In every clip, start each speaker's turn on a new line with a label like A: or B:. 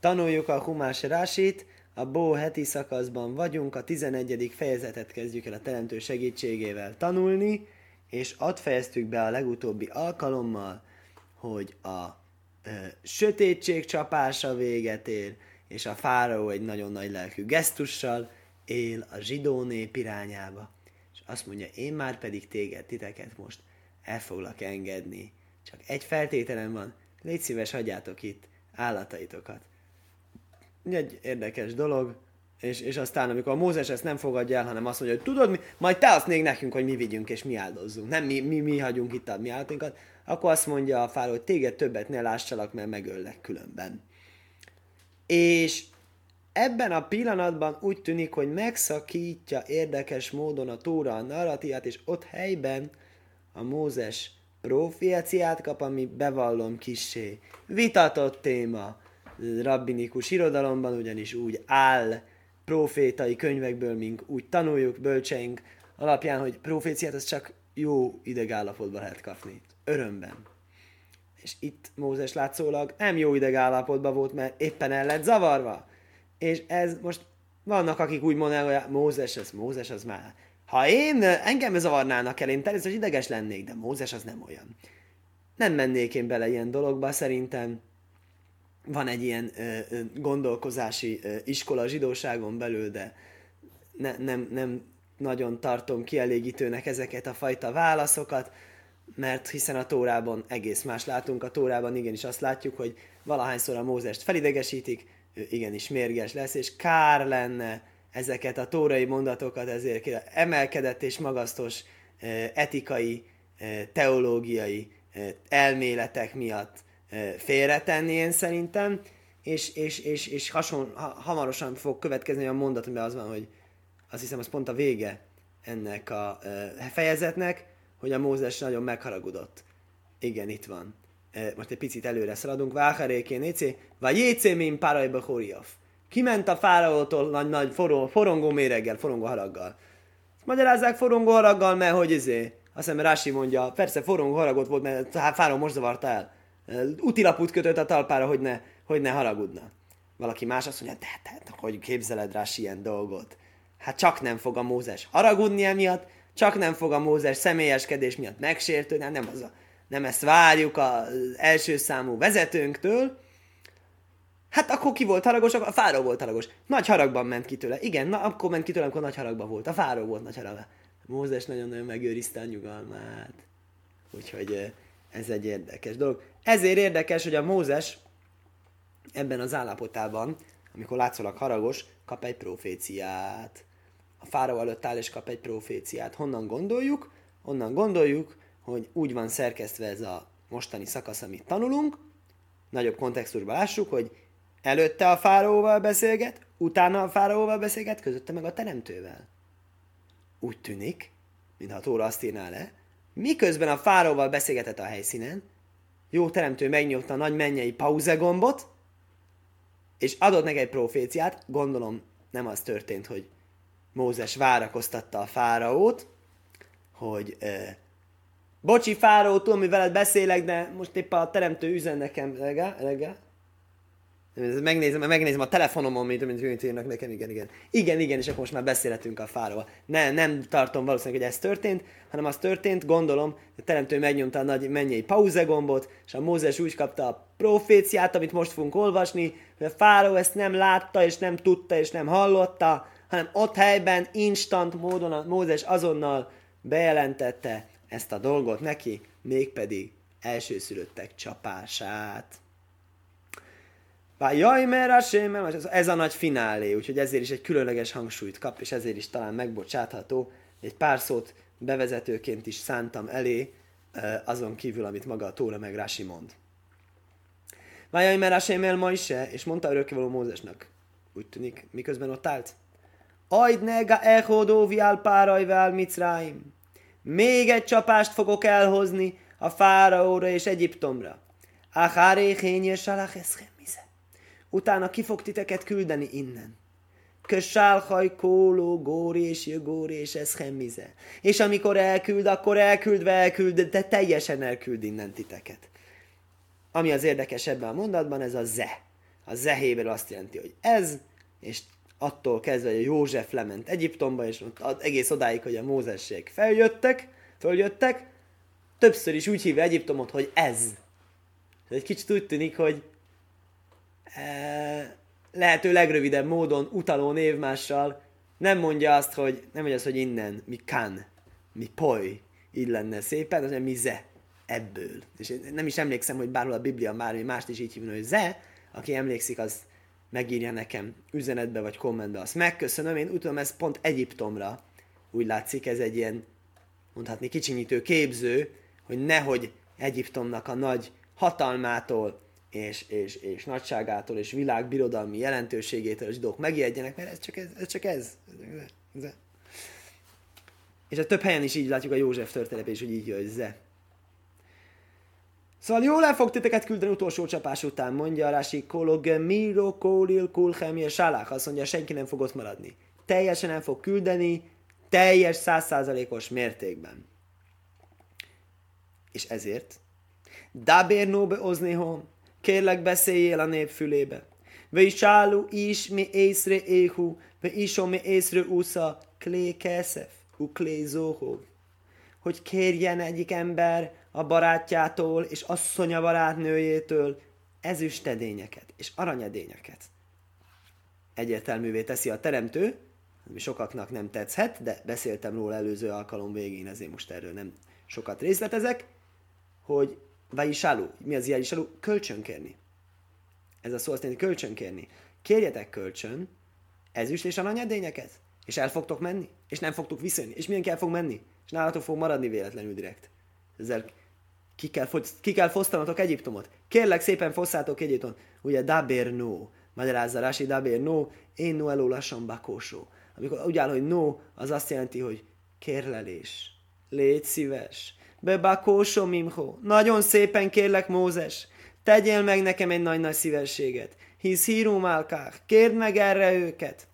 A: Tanuljuk a Humás Rásit, a Bó heti szakaszban vagyunk, a 11. fejezetet kezdjük el a teremtő segítségével tanulni, és ott fejeztük be a legutóbbi alkalommal, hogy a ö, sötétség csapása véget ér, és a fáraó egy nagyon nagy lelkű gesztussal él a zsidó nép irányába. És azt mondja, én már pedig téged, titeket most el foglak engedni. Csak egy feltételem van, légy szíves, hagyjátok itt állataitokat. Egy érdekes dolog, és, és aztán, amikor a Mózes ezt nem fogadja el, hanem azt mondja, hogy tudod mi, majd te azt még nekünk, hogy mi vigyünk és mi áldozzunk. Nem mi, mi, mi hagyunk itt a mi állatunkat. Akkor azt mondja a fára, hogy téged többet ne lássalak, mert megöllek különben. És ebben a pillanatban úgy tűnik, hogy megszakítja érdekes módon a Tóra a narratívát, és ott helyben a Mózes proféciát kap, ami bevallom kissé. Vitatott téma rabbinikus irodalomban, ugyanis úgy áll profétai könyvekből, mink úgy tanuljuk bölcseink alapján, hogy proféciát az csak jó idegállapotban lehet kapni. Örömben. És itt Mózes látszólag nem jó idegállapotban volt, mert éppen el lett zavarva. És ez most vannak, akik úgy mondanak, hogy Mózes, ez Mózes, az már ha én, engem zavarnának el, én természetesen ideges lennék, de Mózes az nem olyan. Nem mennék én bele ilyen dologba, szerintem van egy ilyen ö, gondolkozási ö, iskola a zsidóságon belül, de ne, nem, nem nagyon tartom kielégítőnek ezeket a fajta válaszokat, mert hiszen a Tórában egész más látunk. A Tórában igenis azt látjuk, hogy valahányszor a Mózest felidegesítik, ő igenis mérges lesz, és kár lenne ezeket a tórai mondatokat ezért emelkedett és magasztos etikai, teológiai elméletek miatt félretenni én szerintem, és, és, és, és hason, ha, hamarosan fog következni a mondat, amiben az van, hogy azt hiszem, az pont a vége ennek a fejezetnek, hogy a Mózes nagyon megharagudott. Igen, itt van. Most egy picit előre szaladunk. Váharékén écé, vagy jécé, mint párajba hóriaf. Kiment a fáraótól nagy-nagy foró, forongó méreggel, forongó haraggal. Ezt magyarázzák forongó haraggal, mert hogy izé, azt hiszem Rási mondja, persze forongó haragot volt, mert hát fáraó most zavarta el. Utilaput kötött a talpára, hogy ne, hogy ne haragudna. Valaki más azt mondja, de, de, hogy képzeled rá ilyen dolgot? Hát csak nem fog a Mózes haragudni emiatt, csak nem fog a Mózes személyeskedés miatt megsértődni, hát nem, az a, nem ezt várjuk az első számú vezetőnktől, Hát akkor ki volt haragos? A fáró volt haragos. Nagy haragban ment ki tőle. Igen, na akkor ment ki tőle, amikor nagy haragban volt. A fáró volt nagy haragban. Mózes nagyon-nagyon megőrizte a nyugalmát. Úgyhogy ez egy érdekes dolog. Ezért érdekes, hogy a Mózes ebben az állapotában, amikor látszólag haragos, kap egy proféciát. A fáró előtt áll és kap egy proféciát. Honnan gondoljuk? Honnan gondoljuk, hogy úgy van szerkesztve ez a mostani szakasz, amit tanulunk, nagyobb kontextusban lássuk, hogy Előtte a fáraóval beszélget, utána a fáraóval beszélget, közötte meg a teremtővel. Úgy tűnik, mintha a Tóra azt írná le, miközben a fáraóval beszélgetett a helyszínen, jó teremtő megnyomta a nagy mennyei pauze gombot, és adott neki egy proféciát, gondolom nem az történt, hogy Mózes várakoztatta a fáraót, hogy eh, bocsi fáraó, tudom, hogy veled beszélek, de most éppen a teremtő üzen nekem, reggel, reggel, Megnézem, megnézem a telefonomon, mint, mint, mint írnak nekem, igen, igen. Igen, igen, és akkor most már beszélhetünk a fáról. Ne, nem tartom valószínűleg, hogy ez történt, hanem az történt, gondolom, a teremtő megnyomta a nagy mennyei pauze gombot, és a Mózes úgy kapta a proféciát, amit most fogunk olvasni, hogy a fáró ezt nem látta, és nem tudta, és nem hallotta, hanem ott helyben, instant módon a Mózes azonnal bejelentette ezt a dolgot neki, mégpedig elsőszülöttek csapását. Jaj, mert Hashem, ez a nagy finálé, úgyhogy ezért is egy különleges hangsúlyt kap, és ezért is talán megbocsátható. Egy pár szót bevezetőként is szántam elé, azon kívül, amit maga a Tóra meg Rási mond. Vájaj, mert Hashem el is és mondta örökkévaló Mózesnak. Úgy tűnik, miközben ott állt. Ajd nega echodó viál párajvál micráim. Még egy csapást fogok elhozni a fáraóra és Egyiptomra. Acháré hénye salach utána ki fog titeket küldeni innen. Kössálhaj, kóló, góri és jögóri és ez hemmize. És amikor elküld, akkor elküldve elküld, de teljesen elküld innen titeket. Ami az érdekes ebben a mondatban, ez a ze. a zehéből azt jelenti, hogy ez, és attól kezdve, hogy József lement Egyiptomba, és ott egész odáig, hogy a Mózesség feljöttek, följöttek, többször is úgy hívja Egyiptomot, hogy ez. Egy kicsit úgy tűnik, hogy lehető legrövidebb módon utaló névmással nem mondja azt, hogy nem mondja azt, hogy innen, mi kan, mi poly, így lenne szépen, hanem mi ze, ebből. És én nem is emlékszem, hogy bárhol a Biblia már mást is így hívna, hogy ze, aki emlékszik, az megírja nekem üzenetbe vagy kommentbe, azt megköszönöm. Én tudom, ez pont Egyiptomra úgy látszik, ez egy ilyen, mondhatni, kicsinyítő képző, hogy nehogy Egyiptomnak a nagy hatalmától és, és, és nagyságától és világbirodalmi jelentőségétől a zsidók megijedjenek, mert ez csak ez, ez csak ez. ez, ez. És a több helyen is így látjuk a József történetében is, hogy így jön, ze. Szóval jól el fog titeket küldeni utolsó csapás után, mondja a Rási Kolog Miro Kólil Kulchemje Sálák, azt mondja, senki nem fog ott maradni. Teljesen el fog küldeni, teljes százszázalékos mértékben. És ezért Dabér nóbe ozného, kérlek beszéljél a nép fülébe. Ve is álu is mi észre éhu, ve isom mi észre úsza, klé keszef, uklé zóhov. Hogy kérjen egyik ember a barátjától és asszonya barátnőjétől ezüstedényeket és aranyedényeket. Egyértelművé teszi a teremtő, ami sokaknak nem tetszhet, de beszéltem róla előző alkalom végén, ezért most erről nem sokat részletezek, hogy Vajisalu, mi az Vajisalu? Kölcsönkérni. Ez a szó azt jelenti kölcsönkérni. Kérjetek kölcsön ezüst és aranyedényeket, és el fogtok menni, és nem fogtok visszajönni, és milyen kell fog menni, és nálatok fog maradni véletlenül direkt. Ezzel ki kell, ki kell fosztanatok Egyiptomot. Kérlek szépen fosszátok Egyiptomot. Ugye Daber no, magyarázza Rási Daber no, én no eló lassan bakósó. Amikor úgy áll, hogy no, az azt jelenti, hogy kérlelés. Légy szíves. Bebakósó mimho. Nagyon szépen kérlek, Mózes, tegyél meg nekem egy nagy-nagy szívességet. Hisz hírum álkák, kérd meg erre őket.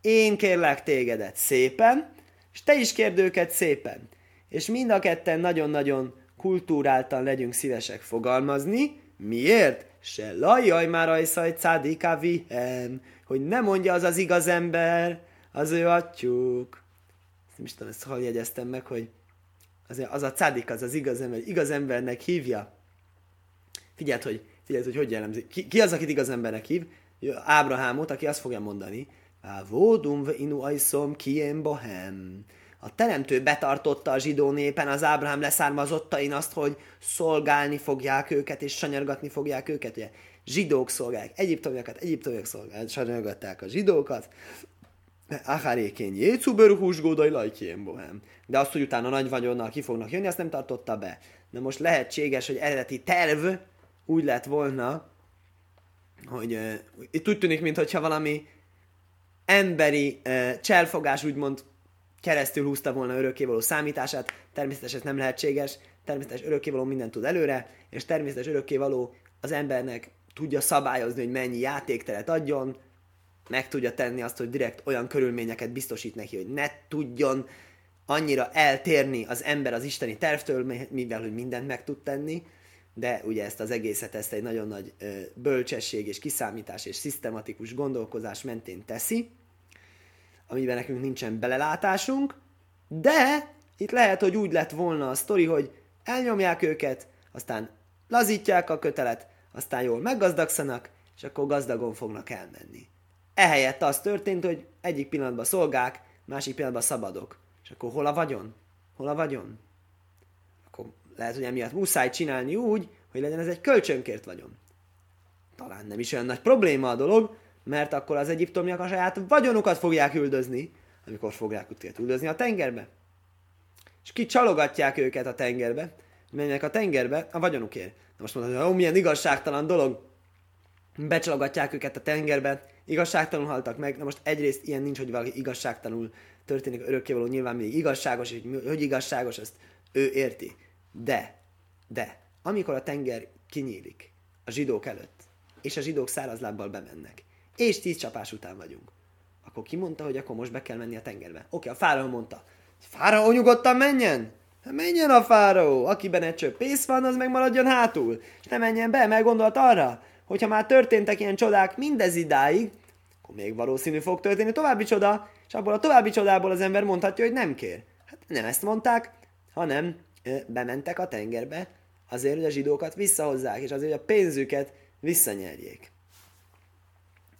A: Én kérlek tégedet szépen, és te is kérd őket szépen. És mind a ketten nagyon-nagyon kultúráltan legyünk szívesek fogalmazni. Miért? Se lajjaj már ajszaj cádika vihem, hogy ne mondja az az igaz ember, az ő atyuk. Nem is tudom, ezt hol jegyeztem meg, hogy az, az a cádik, az az igaz ember, igaz embernek hívja. Figyeld, hogy, figyeld, hogy hogy jellemzi. Ki, ki az, akit igaz embernek hív? Ábrahámot, aki azt fogja mondani, Vódum inu ajszom kiem bohem. A teremtő betartotta a zsidó népen az Ábrahám leszármazottain azt, hogy szolgálni fogják őket, és sanyargatni fogják őket. Ugye, zsidók szolgálják egyiptomiakat, egyiptomiak szolgálják, sanyargatták a zsidókat. Acharékén jécubör húsgódai lajkén bohem. De azt, hogy utána nagy vagyonnal ki fognak jönni, azt nem tartotta be. Na most lehetséges, hogy eredeti terv úgy lett volna, hogy uh, itt úgy tűnik, mintha valami emberi uh, cselfogás úgymond keresztül húzta volna örökkévaló számítását, természetesen ez nem lehetséges, természetesen örökkévaló mindent tud előre, és természetesen örökkévaló az embernek tudja szabályozni, hogy mennyi játékteret adjon, meg tudja tenni azt, hogy direkt olyan körülményeket biztosít neki, hogy ne tudjon annyira eltérni az ember az isteni tervtől, mivel hogy mindent meg tud tenni, de ugye ezt az egészet ezt egy nagyon nagy bölcsesség és kiszámítás és szisztematikus gondolkozás mentén teszi, amiben nekünk nincsen belelátásunk, de itt lehet, hogy úgy lett volna a sztori, hogy elnyomják őket, aztán lazítják a kötelet, aztán jól meggazdagszanak, és akkor gazdagon fognak elmenni. Ehelyett az történt, hogy egyik pillanatban szolgák, másik pillanatban szabadok. És akkor hol a vagyon? Hol a vagyon? Akkor lehet, hogy emiatt muszáj csinálni úgy, hogy legyen ez egy kölcsönkért vagyon. Talán nem is olyan nagy probléma a dolog, mert akkor az egyiptomiak a saját vagyonukat fogják üldözni, amikor fogják őket üldözni a tengerbe. És kicsalogatják őket a tengerbe, mennek a tengerbe a vagyonukért. Na most mondod, hogy ó, milyen igazságtalan dolog, becsalogatják őket a tengerbe, igazságtalanul haltak meg. Na most egyrészt ilyen nincs, hogy valaki igazságtalanul történik örökkévaló, nyilván mindig igazságos, hogy, hogy igazságos, ezt ő érti. De, de, amikor a tenger kinyílik a zsidók előtt, és a zsidók száraz lábbal bemennek, és tíz csapás után vagyunk, akkor ki mondta, hogy akkor most be kell menni a tengerbe? Oké, a fáraó mondta. Fáraó nyugodtan menjen! Hát menjen a fáraó! Akiben egy csöpp pész van, az meg maradjon hátul. És ne menjen be, mert gondolt arra, hogyha már történtek ilyen csodák mindez idáig, akkor még valószínű fog történni további csoda, és abból a további csodából az ember mondhatja, hogy nem kér. Hát nem ezt mondták, hanem bementek a tengerbe, azért, hogy a zsidókat visszahozzák, és azért, hogy a pénzüket visszanyerjék.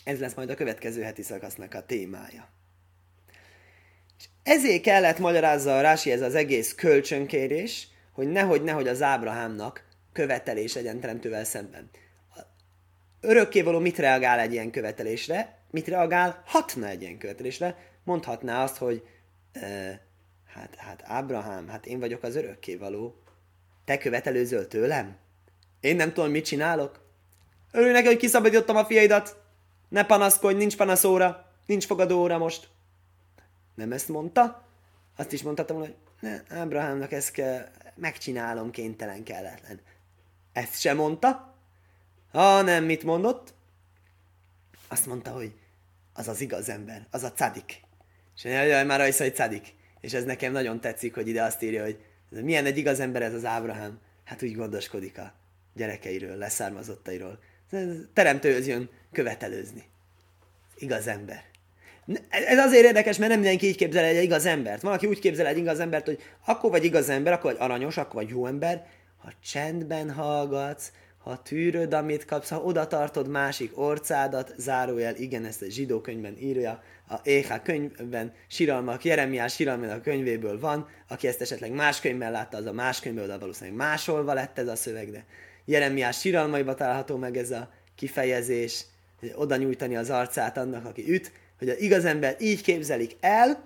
A: Ez lesz majd a következő heti szakasznak a témája. És ezért kellett magyarázza a Rási ez az egész kölcsönkérés, hogy nehogy, nehogy az Ábrahámnak követelés legyen teremtővel szemben. Örökkévaló mit reagál egy ilyen követelésre? Mit reagál? Hatna egy ilyen követelésre. Mondhatná azt, hogy e, hát, hát Ábrahám, hát én vagyok az örökkévaló. Te követelőzöl tőlem? Én nem tudom, mit csinálok? Örülj neki, hogy kiszabadítottam a fiaidat. Ne panaszkodj, nincs panaszóra, nincs fogadóra most. Nem ezt mondta? Azt is mondhatom, hogy ne, Ábrahámnak ezt kell, megcsinálom, kénytelen, kelletlen. Ezt sem mondta? Ha nem, mit mondott? Azt mondta, hogy az az igaz ember, az a cadik. És jaj, már az, hogy cadik. És ez nekem nagyon tetszik, hogy ide azt írja, hogy milyen egy igaz ember ez az Ábrahám. Hát úgy gondoskodik a gyerekeiről, leszármazottairól. Teremtőhöz jön követelőzni. Igaz ember. Ez azért érdekes, mert nem mindenki így képzel egy igaz embert. Van, aki úgy képzel egy igaz embert, hogy akkor vagy igaz ember, akkor vagy aranyos, akkor vagy jó ember, ha csendben hallgatsz, ha tűröd, amit kapsz, ha oda tartod másik orcádat, zárójel, igen, ezt a zsidó könyvben írja, a Éha könyvben, Siralmak, Jeremiás Siralmak a könyvéből van, aki ezt esetleg más könyvben látta, az a más könyvből, de valószínűleg másolva lett ez a szöveg, de Jeremiás síralmaiba található meg ez a kifejezés, oda nyújtani az arcát annak, aki üt, hogy az igaz ember így képzelik el,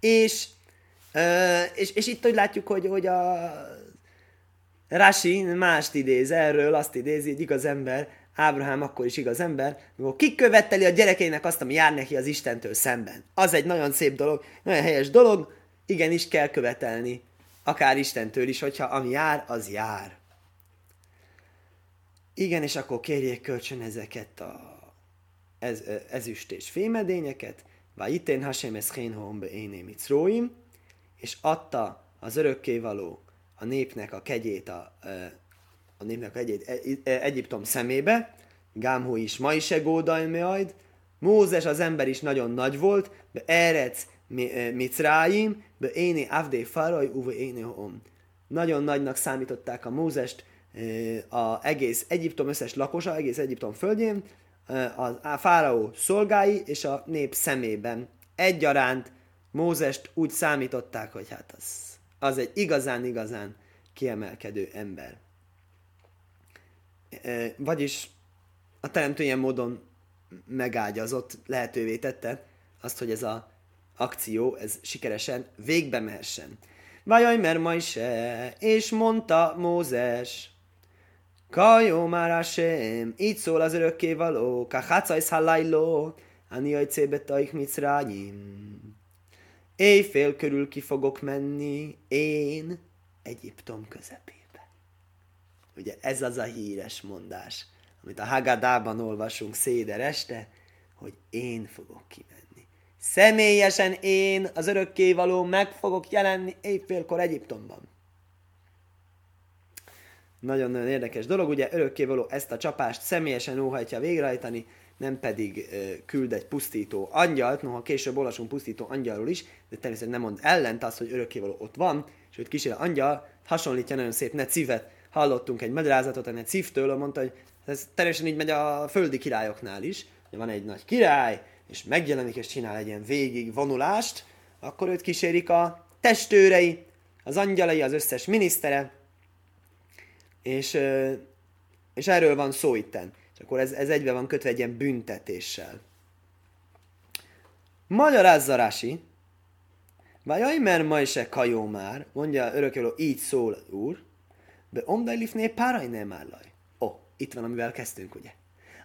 A: és, és, és itt hogy látjuk, hogy, hogy a Rashi mást idéz erről, azt idézi, hogy igaz ember, Ábrahám akkor is igaz ember, amikor kiköveteli a gyerekének azt, ami jár neki az Istentől szemben. Az egy nagyon szép dolog, nagyon helyes dolog, igenis kell követelni, akár Istentől is, hogyha ami jár, az jár. Igen, és akkor kérjék kölcsön ezeket a ez, ezüst és fémedényeket, vagy itén Hashem eschén be éné és adta az örökkévaló a népnek a kegyét a, a népnek a kegyét e, e, Egyiptom szemébe, Gámhó is ma is egódaj majd, Mózes az ember is nagyon nagy volt, be Erec Micráim, be Éné Avdé Faraj, uve Éné Om. Nagyon nagynak számították a Mózest, a egész Egyiptom összes lakosa, egész Egyiptom földjén, a fáraó szolgái és a nép szemében. Egyaránt Mózest úgy számították, hogy hát az, az egy igazán-igazán kiemelkedő ember. Vagyis a teremtő ilyen módon megágyazott, lehetővé tette azt, hogy ez a akció, ez sikeresen végbe mehessen. Vajaj, mert ma is és mondta Mózes, Kajó már Hashem, így szól az örökké való, kacajsz hallajló, ani ajcébetaik micrányim. Éjfél körül ki fogok menni, én Egyiptom közepébe. Ugye ez az a híres mondás, amit a Hagadában olvasunk széder este, hogy én fogok kimenni. Személyesen én, az örökkévaló, meg fogok jelenni éjfélkor Egyiptomban. Nagyon-nagyon érdekes dolog, ugye örökkévaló ezt a csapást személyesen óhajtja végrehajtani, nem pedig küld egy pusztító angyalt, noha később olvasunk pusztító angyalról is, de természetesen nem mond ellent az, hogy örökkévaló ott van, és hogy kísér angyal, hasonlítja nagyon szép Necivet, hallottunk egy magyarázatot a Necivtől, mondta, hogy ez teljesen így megy a földi királyoknál is, hogy van egy nagy király, és megjelenik és csinál egy ilyen végig vonulást, akkor őt kísérik a testőrei, az angyalai, az összes minisztere, és, és erről van szó itten. Akkor ez, ez egybe van kötve egy ilyen büntetéssel. Magyarázza Rási, Vajaj, mert ma is kajó már, mondja örökölő, így szól úr, de omdaj lifné páraj nem állaj. Ó, oh, itt van, amivel kezdtünk, ugye?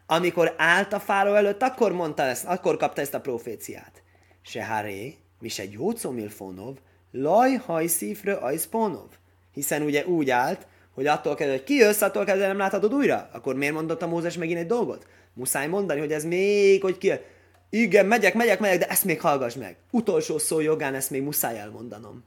A: Amikor állt a fáró előtt, akkor mondta ezt, akkor kapta ezt a proféciát. Se haré, mi se gyócomilfonov, laj hajszífrő ajszponov. Hiszen ugye úgy állt, hogy attól kezdve, hogy kijössz, attól kezdve nem láthatod újra. Akkor miért mondott a Mózes megint egy dolgot? Muszáj mondani, hogy ez még, hogy ki... Igen, megyek, megyek, megyek, de ezt még hallgass meg. Utolsó szó jogán ezt még muszáj elmondanom.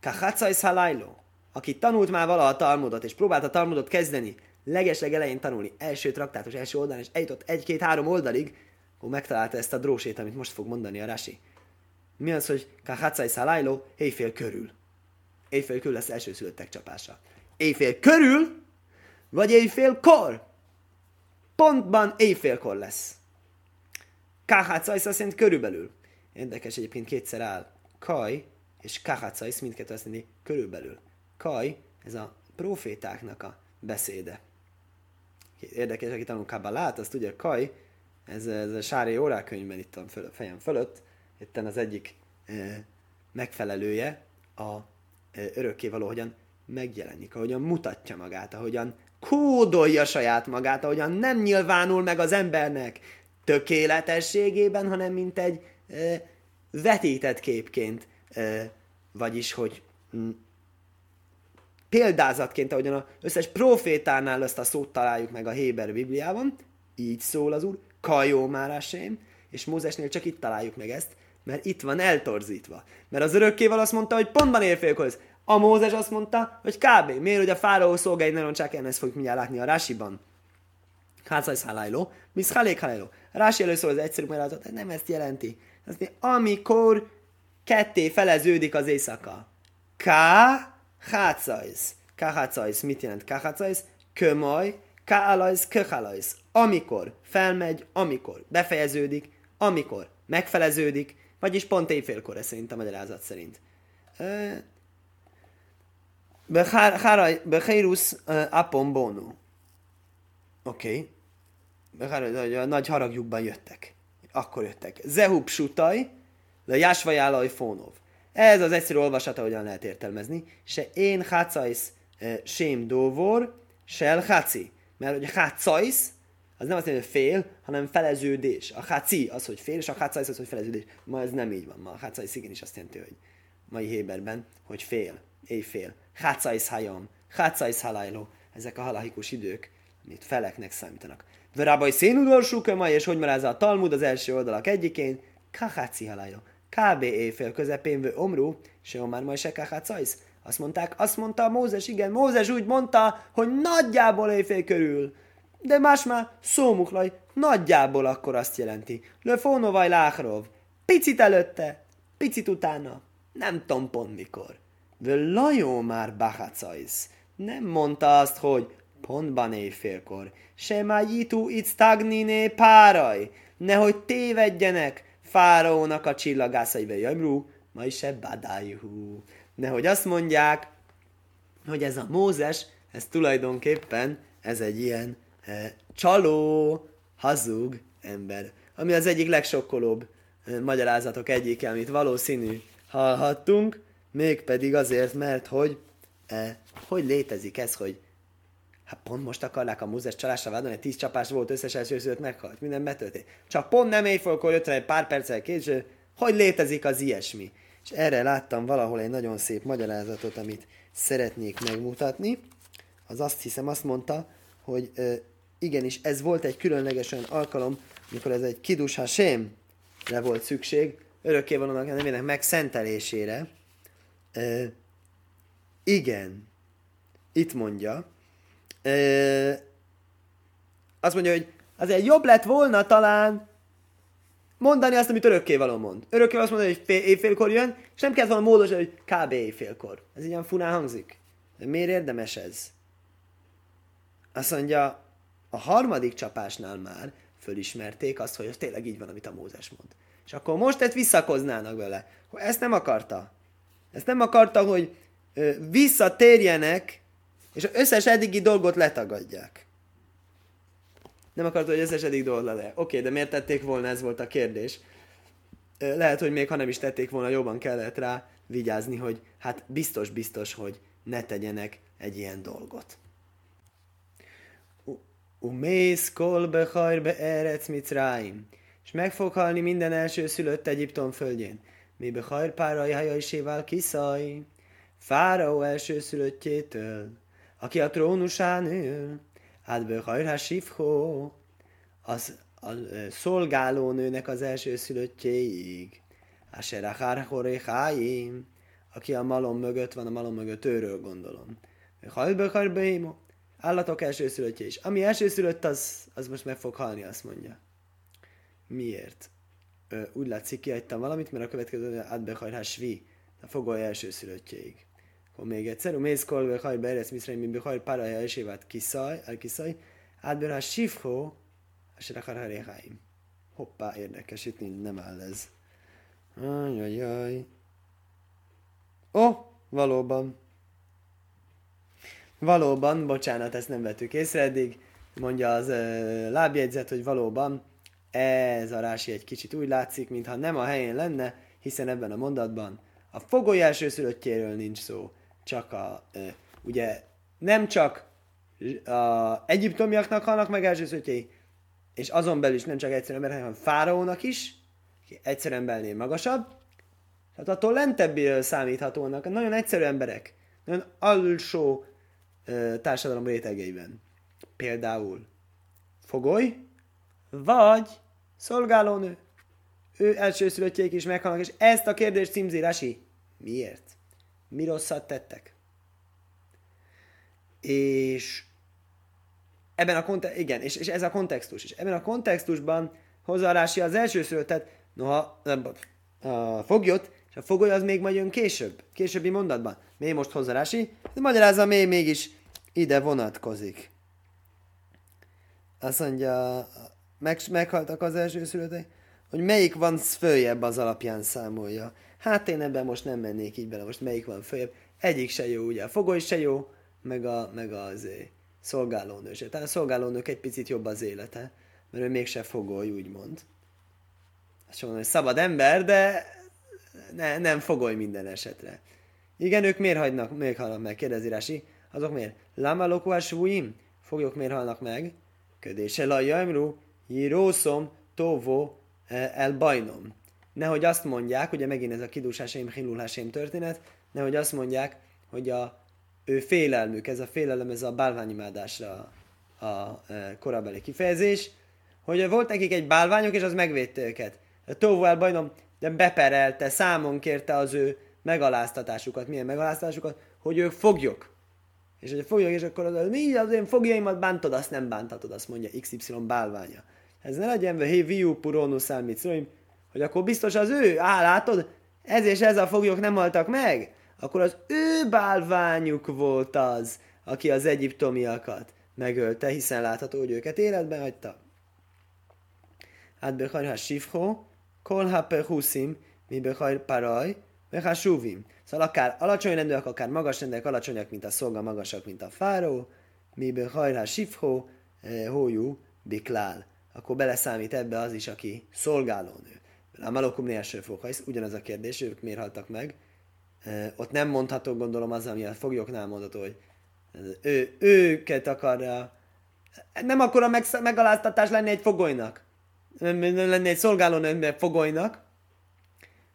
A: Kahatszaj szalájló, aki tanult már valaha a Talmudot, és próbálta a Talmudot kezdeni, legesleg elején tanulni, első traktátus, első oldalon, és eljutott egy-két-három oldalig, akkor megtalálta ezt a drósét, amit most fog mondani a Rasi. Mi az, hogy Kahatszai Szalajló éjfél körül. Éjfél körül lesz első szülöttek csapása. Éjfél körül, vagy éjfél kor. Pontban éjfélkor lesz. Kahatszai azt jelenti körülbelül. Érdekes egyébként kétszer áll. Kaj és Kahatszai mindkettő azt jelenti körülbelül. Kaj, ez a profétáknak a beszéde. Érdekes, aki tanul Kabbalát, azt tudja, Kaj, ez, ez a Sári órákönyvben itt a föl, fejem fölött, itt az egyik e, megfelelője a e, örökkévaló, hogyan megjelenik, ahogyan mutatja magát, ahogyan kódolja saját magát, ahogyan nem nyilvánul meg az embernek tökéletességében, hanem mint egy e, vetített képként, e, vagyis, hogy példázatként, ahogyan az összes profétánál ezt a szót találjuk meg a Héber Bibliában, így szól az Úr, kajó már és Mózesnél csak itt találjuk meg ezt, mert itt van eltorzítva. Mert az örökkéval azt mondta, hogy pontban érfélkor A Mózes azt mondta, hogy kb. Miért, hogy a fáraó szolgái ne roncsák el, ezt fogjuk mindjárt látni a Rásiban. Hácaj szállájló, misz halék haláló. Rási először az egyszerű magyarázat, nem ezt jelenti. Azt mondja, amikor ketté feleződik az éjszaka. Ká Hácajsz. Káhácajsz mit jelent káhácajsz? Kömaj, káalajsz, köhálajsz. Amikor felmegy, amikor befejeződik, amikor megfeleződik, vagyis pont éjfélkor, ez szerint a magyarázat szerint. Bechairus apon bono. Oké. Okay. Nagy haragjukban jöttek. Akkor jöttek. Zehub sutaj, le jásvajálaj fónov. Ez az egyszerű olvasata, hogyan lehet értelmezni. Se én hácajsz sém dóvor, sel háci. Mert hogy hácajsz, az nem azt jelenti, hogy fél, hanem feleződés. A háci az, hogy fél, és a hácajsz az, hogy feleződés. Ma ez nem így van. Ma a hácajsz igenis azt jelenti, hogy mai Héberben, hogy fél, éjfél. Hácajsz hajam, hácajsz halajló. Ezek a halahikus idők, amit feleknek számítanak. Verábai szénudolsú ma és hogy marázza a Talmud az első oldalak egyikén, kaháci halajló kb. éjfél közepén vő omrú, se már majd se cajsz. Azt mondták, azt mondta Mózes, igen, Mózes úgy mondta, hogy nagyjából éjfél körül. De más már szómuklaj, nagyjából akkor azt jelenti. Löfónovaj láhrov, picit előtte, picit utána, nem tudom pont mikor. Vő lajó már bachacajsz. Nem mondta azt, hogy pontban éjfélkor. Se már jitu itt stagniné páraj. Nehogy tévedjenek, fáraónak a csillagászai Jamru, ma is badájuhu. Nehogy azt mondják, hogy ez a Mózes, ez tulajdonképpen ez egy ilyen e, csaló, hazug ember. Ami az egyik legsokkolóbb e, magyarázatok egyike, amit valószínű hallhattunk, mégpedig azért, mert hogy e, hogy létezik ez, hogy Hát pont most akarnák a Mózes csalásra vádolni, tíz csapás volt, összes elsőszülött meghalt, minden betölték. Csak pont nem éjfélkor jött rá egy pár perccel később, hogy létezik az ilyesmi. És erre láttam valahol egy nagyon szép magyarázatot, amit szeretnék megmutatni. Az azt hiszem azt mondta, hogy ö, igenis ez volt egy különleges olyan alkalom, amikor ez egy kidus le volt szükség, örökkévalónak nevének megszentelésére. Ö, igen, itt mondja, Ö, azt mondja, hogy azért jobb lett volna talán mondani azt, amit örökkévaló mond. Örökkévaló azt mondja, hogy fél, éjfélkor jön, és nem kellett volna módosítani, hogy kb. éjfélkor. Ez ilyen funán hangzik. De miért érdemes ez? Azt mondja, a harmadik csapásnál már fölismerték azt, hogy ez tényleg így van, amit a Mózes mond. És akkor most ezt visszakoznának vele. Ezt nem akarta. Ezt nem akarta, hogy visszatérjenek és az összes eddigi dolgot letagadják. Nem akarta, hogy összes eddig dolgot le. Oké, de miért tették volna, ez volt a kérdés. Lehet, hogy még ha nem is tették volna, jobban kellett rá vigyázni, hogy hát biztos-biztos, hogy ne tegyenek egy ilyen dolgot. Umész kol behajr erec mitzráim. És meg fog halni minden első szülött Egyiptom földjén. Mi behajr párai hajaiséval kiszaj. Fáraó első szülöttjétől aki a trónusán ül, hát Böhajrá Sifho, az a szolgálónőnek az első szülöttjéig, Asher Háim, aki a malom mögött van, a malom mögött őről gondolom. Hajl Böhajr Bémo, Állatok elsőszülöttje is. Ami elsőszülött, az, az most meg fog halni, azt mondja. Miért? Ö, úgy látszik, kihagytam valamit, mert a következő átbehajrás svi, a fogoly elsőszülöttjeig. Akkor még egyszer, mész kolve haj beeresz miszreim, mi behaj paraja esévát kiszaj, elkiszaj, átbehajrás sivho, a Hoppá, érdekes, itt nem áll ez. Ajajaj. Ó, oh, valóban. Valóban, bocsánat, ezt nem vettük észre eddig, mondja az uh, lábjegyzet, hogy valóban ez a rási egy kicsit úgy látszik, mintha nem a helyén lenne, hiszen ebben a mondatban a fogoly elsőszülöttjéről nincs szó, csak a, ugye nem csak a egyiptomiaknak halnak meg elsőszülöttjei, és azon belül is nem csak egyszerűen ember, hanem fáraónak is, aki egyszerűen belnél magasabb, tehát attól lentebbiről számíthatónak, nagyon egyszerű emberek, nagyon alsó társadalom rétegeiben. Például fogoly, vagy szolgálónő. Ő elsőszülöttjék is meghalnak, és ezt a kérdést címzi Rasi. Miért? Mi rosszat tettek? És ebben a konte- igen, és, és ez a kontextus is. Ebben a kontextusban hozzá Rási az elsőszülöttet, noha nem, a foglyot, és a fogoly az még majd jön később, későbbi mondatban. Mély most hozzá Rási, de magyarázza, mély mégis ide vonatkozik. Azt mondja, meg, meghaltak az első szülöttek, hogy melyik van följebb az alapján számolja. Hát én ebben most nem mennék így bele, most melyik van följebb. Egyik se jó, ugye a fogoly se jó, meg, a, meg az szolgálónő se. Tehát a szolgálónők egy picit jobb az élete, mert ő mégse fogoly, úgymond. Azt mondom, hogy szabad ember, de ne, nem fogoly minden esetre. Igen, ők miért hagynak, miért halnak meg, kérdezi Rási. Azok miért? Lama lokua svújim? Foglyok miért halnak meg? Ködése la jaimru, jirószom, tóvó, e, el bajnom. Nehogy azt mondják, ugye megint ez a kidúsásaim, hilulhásaim történet, nehogy azt mondják, hogy a ő félelmük, ez a félelem, ez a bálványimádásra a, a, e, korabeli kifejezés, hogy volt nekik egy bálványok, és az megvédte őket. Tóvó el bajnom, de beperelte, számon kérte az ő megaláztatásukat. Milyen megaláztatásukat? Hogy ők foglyok. És hogy foglyok, és akkor az, mi az én fogjaimat bántod, azt nem bántatod, azt mondja XY bálványa. Ez ne legyen, hé, viu puronus számít, hogy akkor biztos az ő, á, látod, ez és ez a foglyok nem haltak meg, akkor az ő bálványuk volt az, aki az egyiptomiakat megölte, hiszen látható, hogy őket életben hagyta. Hát behajrha sifho, kol ha pehusim, mi behajr paraj, suvim. Szóval akár alacsony rendőek, akár magas rendőek, alacsonyak, mint a szolga, magasak, mint a fáró, miben hajrá sifhó, eh, hójú, biklál. Akkor beleszámít ebbe az is, aki szolgálónő. A Malokum első fokajsz, ugyanaz a kérdés, ők miért haltak meg. Ott nem mondható, gondolom az, ami a foglyoknál mondható, hogy ő, őket akarja. Nem akkor a meg, megaláztatás lenni egy fogolynak. Nem lenni egy szolgálónő fogolynak,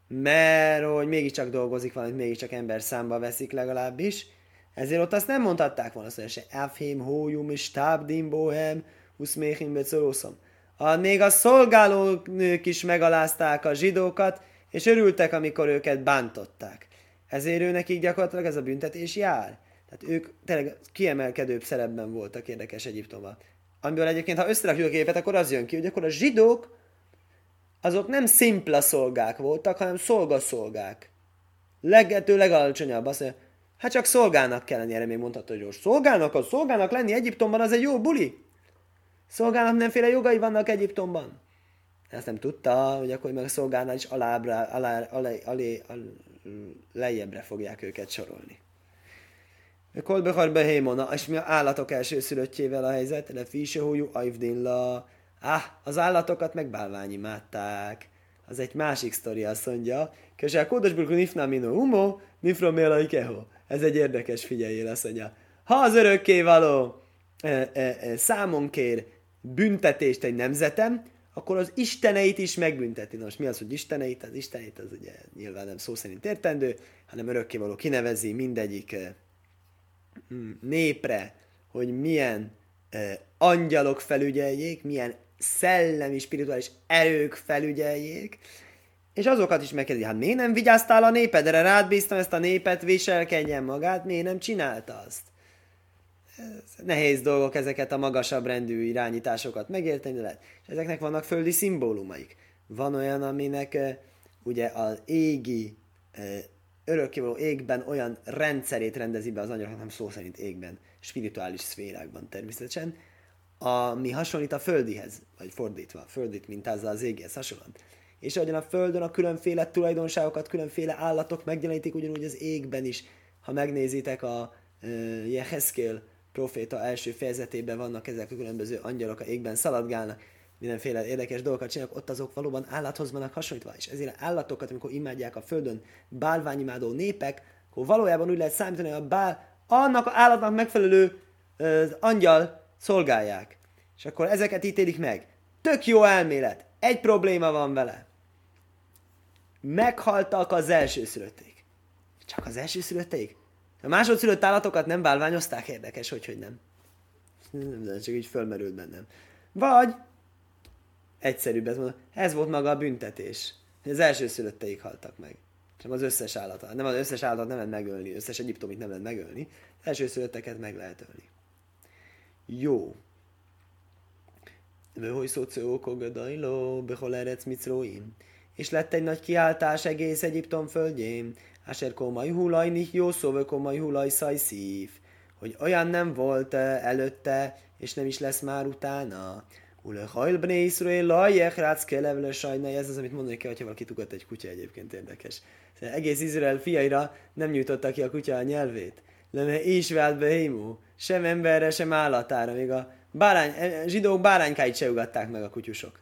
A: mert hogy mégiscsak dolgozik valamit, mégiscsak ember számba veszik legalábbis. Ezért ott azt nem mondhatták volna, hogy se Afhim, Hójum és Tábdim, Bohem, Uszméhim, Becoroszom. A, még a szolgálók is megalázták a zsidókat, és örültek, amikor őket bántották. Ezért ő nekik gyakorlatilag ez a büntetés jár. Tehát ők tényleg kiemelkedőbb szerepben voltak érdekes Egyiptomban. Amiből egyébként, ha összerakjuk a képet, akkor az jön ki, hogy akkor a zsidók azok nem szimpla szolgák voltak, hanem szolgaszolgák. Legető legalacsonyabb. Azt mondja, hát csak szolgának kell lenni, erre még mondhatod, hogy most szolgának, az szolgának lenni Egyiptomban, az egy jó buli. Szolgának nemféle jogai vannak Egyiptomban. Ezt nem tudta, hogy akkor meg a szolgálnál is alábra, alá, alá, alé, alá, lejjebbre fogják őket sorolni. Kolbehar behémona, és mi a állatok elsőszülöttjével a helyzet, le físehújú, ajvdinla, Ah, az állatokat meg bálványimádták. Az egy másik sztori, azt mondja. Köse a nifna mino umo, nifro keho. Ez egy érdekes, figyeljél, azt mondja. Ha az örökkévaló e, e, e, számon kér büntetést egy nemzetem, akkor az isteneit is megbünteti. Nos, mi az, hogy isteneit? Az isteneit az ugye nyilván nem szó szerint értendő, hanem örökkévaló kinevezi mindegyik e, népre, hogy milyen e, angyalok felügyeljék, milyen szellemi, spirituális erők felügyeljék, és azokat is megkezdi. Hát miért nem vigyáztál a népedre? Rád bíztam ezt a népet, viselkedjen magát, miért nem csinálta azt? Nehéz dolgok ezeket a magasabb rendű irányításokat megérteni, de lehet. És ezeknek vannak földi szimbólumaik. Van olyan, aminek ugye az égi, örökkévaló égben olyan rendszerét rendezi be az angyalok, nem szó szerint égben, spirituális szférákban természetesen, ami hasonlít a földihez, vagy fordítva, földit mintázza az éghez hasonlóan. És ahogyan a Földön a különféle tulajdonságokat, különféle állatok megjelenítik, ugyanúgy az égben is. Ha megnézitek a uh, Jehezkél proféta első fejezetében vannak ezek a különböző angyalok a égben szaladgálnak, mindenféle érdekes dolgokat csinálnak, ott azok valóban állathoz vannak hasonlítva. És ezért állatokat, amikor imádják a Földön bálványimádó népek, akkor valójában úgy lehet számítani, hogy a bál annak a állatnak megfelelő uh, angyal szolgálják. És akkor ezeket ítélik meg. Tök jó elmélet. Egy probléma van vele. Meghaltak az elsőszülötték. Csak az elsőszülötték? A másodszülött állatokat nem bálványozták? Érdekes, hogy, hogy nem. Nem, csak így fölmerült bennem. Vagy egyszerűbb ez mondom, ez volt maga a büntetés. Az elsőszülötteik haltak meg. Csak az összes állat. Nem az összes állat nem lehet megölni, összes egyiptomit nem lehet megölni. Az elsőszülötteket meg lehet ölni. Jó. Vöhoj szoció kogadajló, behol erec. És lett egy nagy kiáltás egész Egyiptom földjén. Asher komai hulaj jó szó, komai hulaj szajszív. Hogy olyan nem volt eh, előtte, és nem is lesz már utána. Ule hajl bne Iszrael, lajjek, rác kelevle sajnai. Ez az, amit mondani kell, hogyha valaki tugat egy kutya egyébként érdekes. Szóval egész Izrael fiaira nem nyújtotta ki a kutya a nyelvét. Leme is vált behémú. Sem emberre, sem állatára. Még a bárány, eh, zsidók báránykáit se ugatták meg a kutyusok.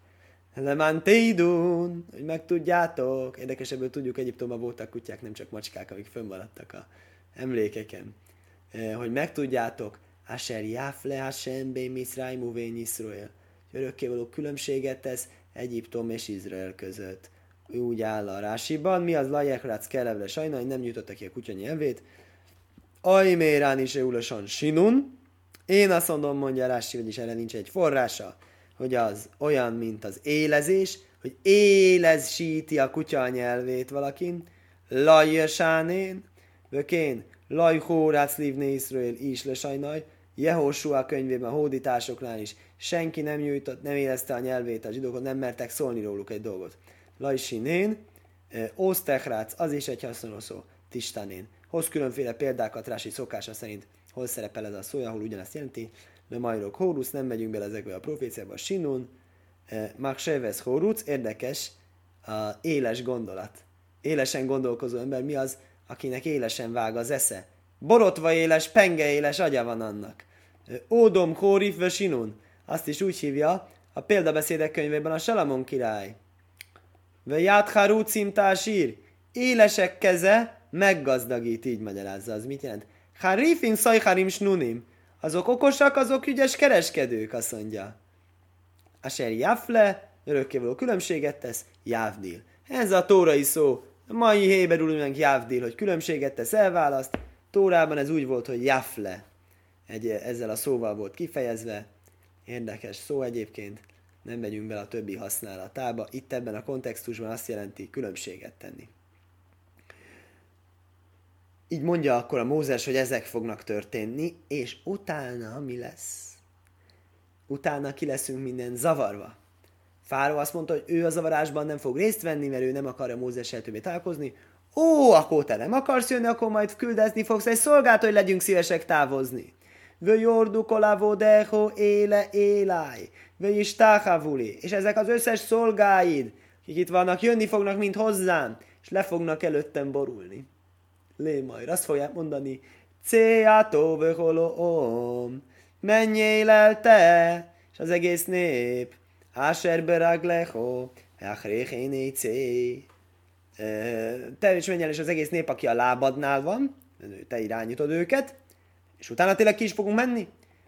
A: Lemantéidun, hogy megtudjátok. Érdekes, ebből tudjuk, Egyiptomban voltak kutyák, nem csak macskák, amik fönnmaradtak a emlékeken. Eh, hogy megtudjátok, Asher Jafle Hashem Bé Misraimu Vén Iszrael. Örökkévaló különbséget tesz Egyiptom és Izrael között. Úgy áll a rásiban, mi az Lajekrác kelevle sajnálni, nem nyújtotta ki a kutya nyelvét. Ajmérán is eulasan sinun. Én azt mondom, mondja Rási, vagyis erre nincs egy forrása hogy az olyan, mint az élezés, hogy élezsíti a kutya a nyelvét valakin, lajjesánén, vökén, laj hórác lívné Iszrael is lesajnaj, Jehoshua könyvében a hódításoknál is. Senki nem nyújtott, nem érezte a nyelvét a zsidókon, nem mertek szólni róluk egy dolgot. Lajsinén, eh, Ósztechrác, az is egy hasonló szó, Tistanén. Hoz különféle példákat Rási szokása szerint, hol szerepel ez a szó, ahol ugyanezt jelenti de majrok hórusz, nem megyünk bele ezekbe a proféciába, a sinun, eh, Maksevesz hórusz, érdekes, a éles gondolat. Élesen gondolkozó ember mi az, akinek élesen vág az esze? Borotva éles, penge éles agya van annak. Eh, Ódom Hórif Sinun, azt is úgy hívja, a példabeszédek könyvében a Salamon király. Ve Játharú cintásír, élesek keze meggazdagít, így magyarázza. Az mit jelent? Harifin szajharim snunim, azok okosak, azok ügyes kereskedők, azt mondja. Asher Jafle, örökkévaló különbséget tesz, Jávdil. Ez a tórai szó, a mai héberülőnek Jávdil, hogy különbséget tesz, elválaszt. Tórában ez úgy volt, hogy Jafle. Egy, ezzel a szóval volt kifejezve. Érdekes szó egyébként. Nem megyünk bele a többi használatába. Itt ebben a kontextusban azt jelenti különbséget tenni. Így mondja akkor a Mózes, hogy ezek fognak történni, és utána mi lesz? Utána ki leszünk minden zavarva. Fáró azt mondta, hogy ő a zavarásban nem fog részt venni, mert ő nem akarja Mózessel többé találkozni. Ó, akkor te nem akarsz jönni, akkor majd küldezni fogsz egy szolgát, hogy legyünk szívesek távozni. Vő jordu kolávó deho éle éláj. Vő is táhavuli. És ezek az összes szolgáid, akik itt vannak, jönni fognak, mint hozzám, és le fognak előttem borulni majd Azt fogják mondani, Céátó om, menjél el te, és az egész nép, Áser beragleho, Achréhéné cé. Te is menj el, és az egész nép, aki a lábadnál van, te irányítod őket, és utána tényleg ki is fogunk menni.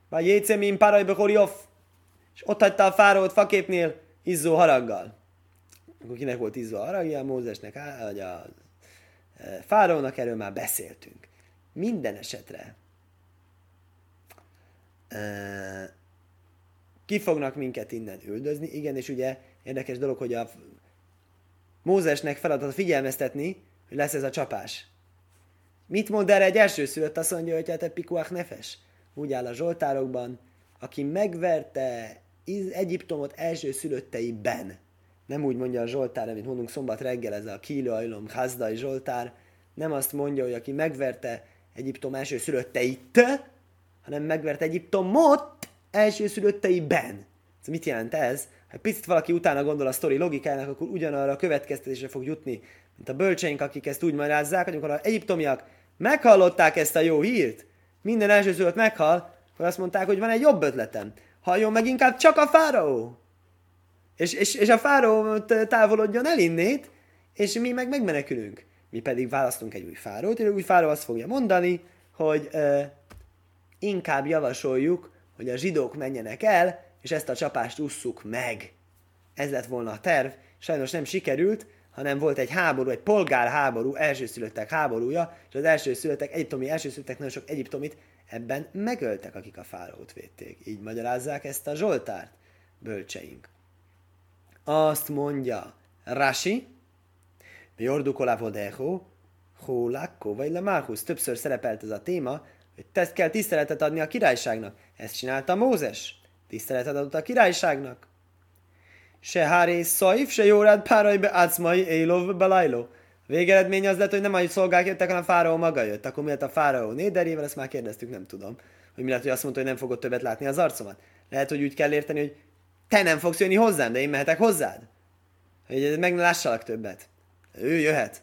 A: Vagy jécemim paraj behorjof, és ott hagyta a fárót faképnél izzó haraggal. Akkor kinek volt izzó haragja? Mózesnek, vagy a Fáraónak erről már beszéltünk. Minden esetre ki fognak minket innen üldözni. Igen, és ugye érdekes dolog, hogy a Mózesnek feladat figyelmeztetni, hogy lesz ez a csapás. Mit mond erre egy első szülött? Azt mondja, hogy hát pikuach nefes. úgy áll a Zsoltárokban, aki megverte Egyiptomot első szülötteiben. Nem úgy mondja a Zsoltár, amit mondunk szombat reggel, ez a Kílajlom, Hazdai Zsoltár, nem azt mondja, hogy aki megverte Egyiptom első szülötteit, hanem megverte Egyiptomot első szülötteiben. Ez mit jelent ez? Ha picit valaki utána gondol a sztori logikának, akkor ugyanarra a következtetésre fog jutni, mint a bölcseink, akik ezt úgy magyarázzák, hogy amikor az egyiptomiak meghallották ezt a jó hírt, minden első szülött meghal, akkor azt mondták, hogy van egy jobb ötletem. Halljon meg inkább csak a fáraó. És, és, és a fáraó távolodjon el innét, és mi meg megmenekülünk. Mi pedig választunk egy új fárót, és új fáró azt fogja mondani, hogy ö, inkább javasoljuk, hogy a zsidók menjenek el, és ezt a csapást usszuk meg. Ez lett volna a terv, sajnos nem sikerült, hanem volt egy háború, egy polgárháború, elsőszülöttek háborúja, és az elsőszülöttek, egyiptomi elsőszülöttek nagyon sok egyiptomit ebben megöltek, akik a fáraót védték. Így magyarázzák ezt a Zsoltárt, bölcseink. Azt mondja Rashi, Jordukola vodeho, Hólakko, vagy Lemárhusz. Többször szerepelt ez a téma, hogy te kell tiszteletet adni a királyságnak. Ezt csinálta Mózes. Tiszteletet adott a királyságnak. Se háré szajf, se jórád párajbe átszmai élov belajló. Végeredmény az lett, hogy nem a szolgák jöttek, hanem fáraó maga jött. Akkor mi lett a fáraó néderével, ezt már kérdeztük, nem tudom. Hogy mi lett, hogy azt mondta, hogy nem fogod többet látni az arcomat. Lehet, hogy úgy kell érteni, hogy te nem fogsz jönni hozzám, de én mehetek hozzád. Hogy meg ne lássalak többet. Ő jöhet.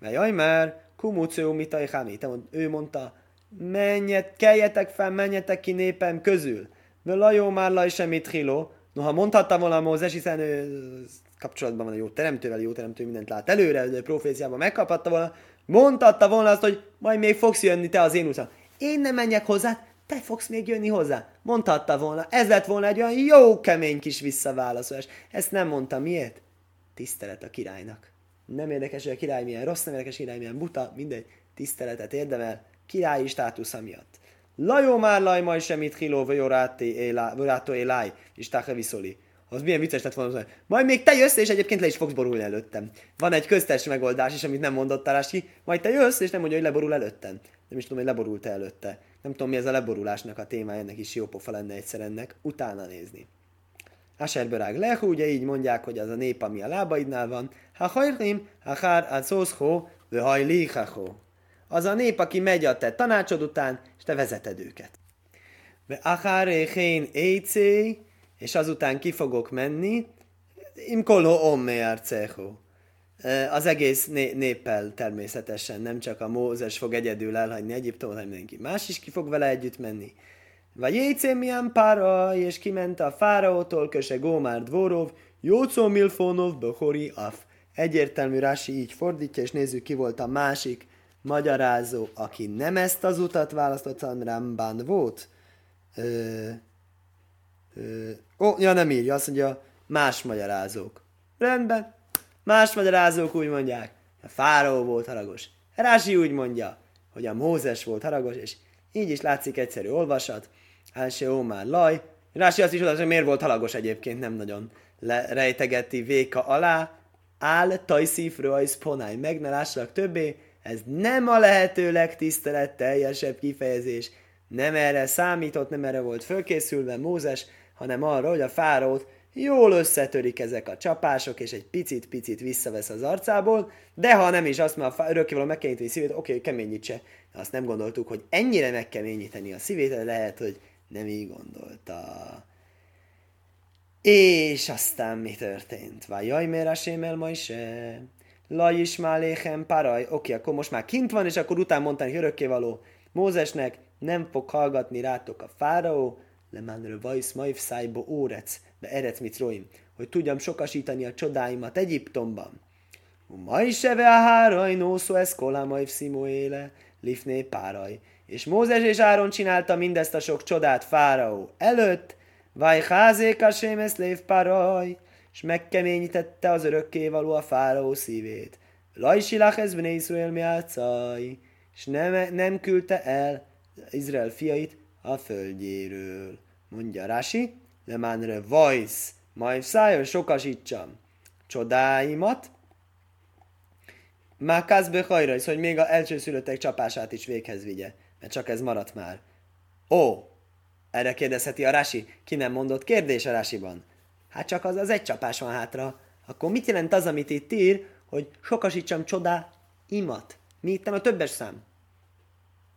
A: Mert jaj, mert kumúció mitai hami. Ő mondta, menjet, keljetek fel, menjetek ki népem közül. Velajó már laj semmit hiló. Noha mondhatta volna Mózes, hiszen ő kapcsolatban van a jó teremtővel, jó teremtő mindent lát előre, de proféciában megkaphatta volna, mondhatta volna azt, hogy majd még fogsz jönni te az én utam. Én nem menjek hozzá, te fogsz még jönni hozzá. Mondhatta volna, ez lett volna egy olyan jó kemény kis visszaválaszolás. Ezt nem mondta, miért? Tisztelet a királynak. Nem érdekes, hogy a király milyen rossz, nem érdekes, hogy a király milyen buta, mindegy, tiszteletet érdemel, királyi státusza miatt. Lajó már laj majd semmit hiló vajorátó éláj, és táhe viszoli. Az milyen vicces lett volna. Majd még te jössz, és egyébként le is fogsz borulni előttem. Van egy köztes megoldás is, amit nem mondott Tarási. Majd te jössz, és nem mondja, hogy leborul előttem. Nem is tudom, hogy leborult előtte. Nem tudom, mi ez a leborulásnak a témája, ennek is jó pofa lenne egyszer ennek. Utána nézni. Aserberág lehu, ugye így mondják, hogy az a nép, ami a lábaidnál van. Ha hajrim, ha hár a vő hajlíhachó. Az a nép, aki megy a te tanácsod után, és te vezeted őket. Ve acháréhén éjcé, és azután ki fogok menni, imkolho omme arceho. Az egész né- néppel természetesen, nem csak a Mózes fog egyedül elhagyni Egyiptomot, hanem mindenki más is ki fog vele együtt menni. Vagy jécé milyen pára, és kiment a fáraótól, köse Gómár Dvorov, Jócó Milfonov, Behori Af. Egyértelmű Rási így fordítja, és nézzük ki volt a másik magyarázó, aki nem ezt az utat választott, hanem Ramban volt. Ö, ö, ó, ja, nem írja, azt mondja, más magyarázók. Rendben, más magyarázók úgy mondják, a fáraó volt haragos. Rási úgy mondja, hogy a Mózes volt haragos, és így is látszik egyszerű olvasat. Ó már laj. Rási azt is oda, hogy miért volt halagos egyébként, nem nagyon rejtegeti véka alá. Áll tajszíf rajz ponáj, meg ne lássalak többé, ez nem a lehető legtiszteletteljesebb kifejezés. Nem erre számított, nem erre volt fölkészülve Mózes, hanem arra, hogy a fáraót jól összetörik ezek a csapások, és egy picit-picit visszavesz az arcából, de ha nem is azt, a örökkévaló megkeményíteni a szívét, oké, okay, keményítse. Azt nem gondoltuk, hogy ennyire megkeményíteni a szívét, de lehet, hogy nem így gondolta. És aztán mi történt? Vajaj, miért a sémel ma is? La is máléhem paraj. Oké, akkor most már kint van, és akkor után hogy örökkévaló Mózesnek, nem fog hallgatni rátok a fáraó, lemánről vajsz majf szájbo órec, de erec mit hogy tudjam sokasítani a csodáimat Egyiptomban. Ma is eve a háraj, nószó ez kolámajf szimóéle, lifné páraj. És Mózes és Áron csinálta mindezt a sok csodát Fáraó előtt, vaj házék a sémesz lév páraj, és megkeményítette az örökkévaló a fáraó szívét. Lajsilach ez bne Iszrael miátszaj, és nem, nem küldte el Izrael fiait a földjéről. Mondja Rási, lemánre vajsz, majd szájon sokasítsam csodáimat, már kázbe hajra, hogy még a elsőszülöttek csapását is véghez vigye, mert csak ez maradt már. Ó, erre kérdezheti a Rasi. Ki nem mondott kérdés a Rasiban? Hát csak az az egy csapás van hátra. Akkor mit jelent az, amit itt ír, hogy sokasítsam csodá imat? Mi itt a többes szám?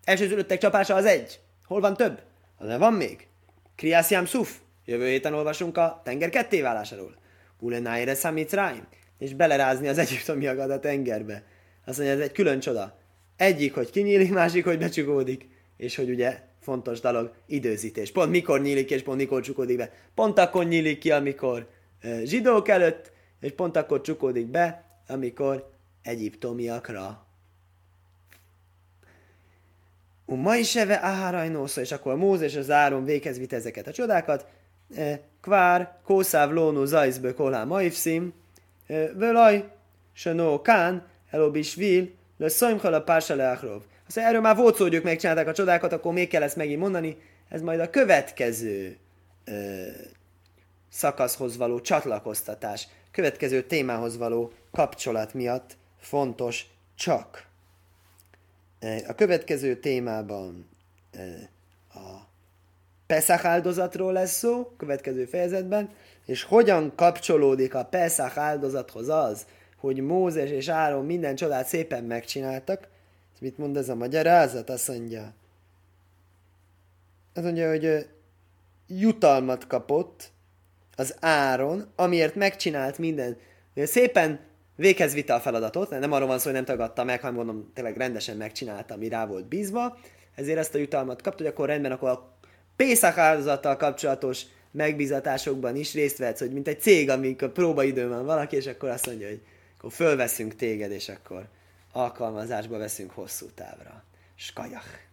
A: Elsőzülöttek csapása az egy. Hol van több? Az van még. Kriásziám szuf. Jövő héten olvasunk a tenger kettéválásáról. Ulenáire számít ráim. És belerázni az egyiptomiakat a tengerbe. Azt mondja, ez egy külön csoda. Egyik, hogy kinyílik, másik, hogy becsukódik. És hogy ugye fontos dolog, időzítés. Pont mikor nyílik, és pont mikor csukódik be. Pont akkor nyílik ki, amikor zsidók előtt, és pont akkor csukódik be, amikor egyiptomiakra. Ma is eve áhárajnósza, és akkor Mózes az Áron véghez vitt ezeket a csodákat. Kvár, kószáv, lónú, zajzbő, kolá, maifszim, völaj, senó, kán, elobisvil, le szajmhal a pársa leachrov. Azt erről már volt szó, hogy ők megcsinálták a csodákat, akkor még kell ezt megint mondani. Ez majd a következő ö, szakaszhoz való csatlakoztatás, következő témához való kapcsolat miatt fontos csak. A következő témában a Pesach áldozatról lesz szó, következő fejezetben, és hogyan kapcsolódik a Pesach áldozathoz az, hogy Mózes és Áron minden csodát szépen megcsináltak, és mit mond ez a magyarázat? Azt mondja, azt mondja, hogy jutalmat kapott az Áron, amiért megcsinált minden. Szépen véghez vitte a feladatot, nem arról van szó, hogy nem tagadta meg, hanem mondom, tényleg rendesen megcsinálta, ami rá volt bízva, ezért ezt a jutalmat kapta, hogy akkor rendben, akkor a Pészak áldozattal kapcsolatos megbízatásokban is részt vehetsz, hogy mint egy cég, amikor próbaidő van valaki, és akkor azt mondja, hogy akkor fölveszünk téged, és akkor alkalmazásba veszünk hosszú távra. Skajach.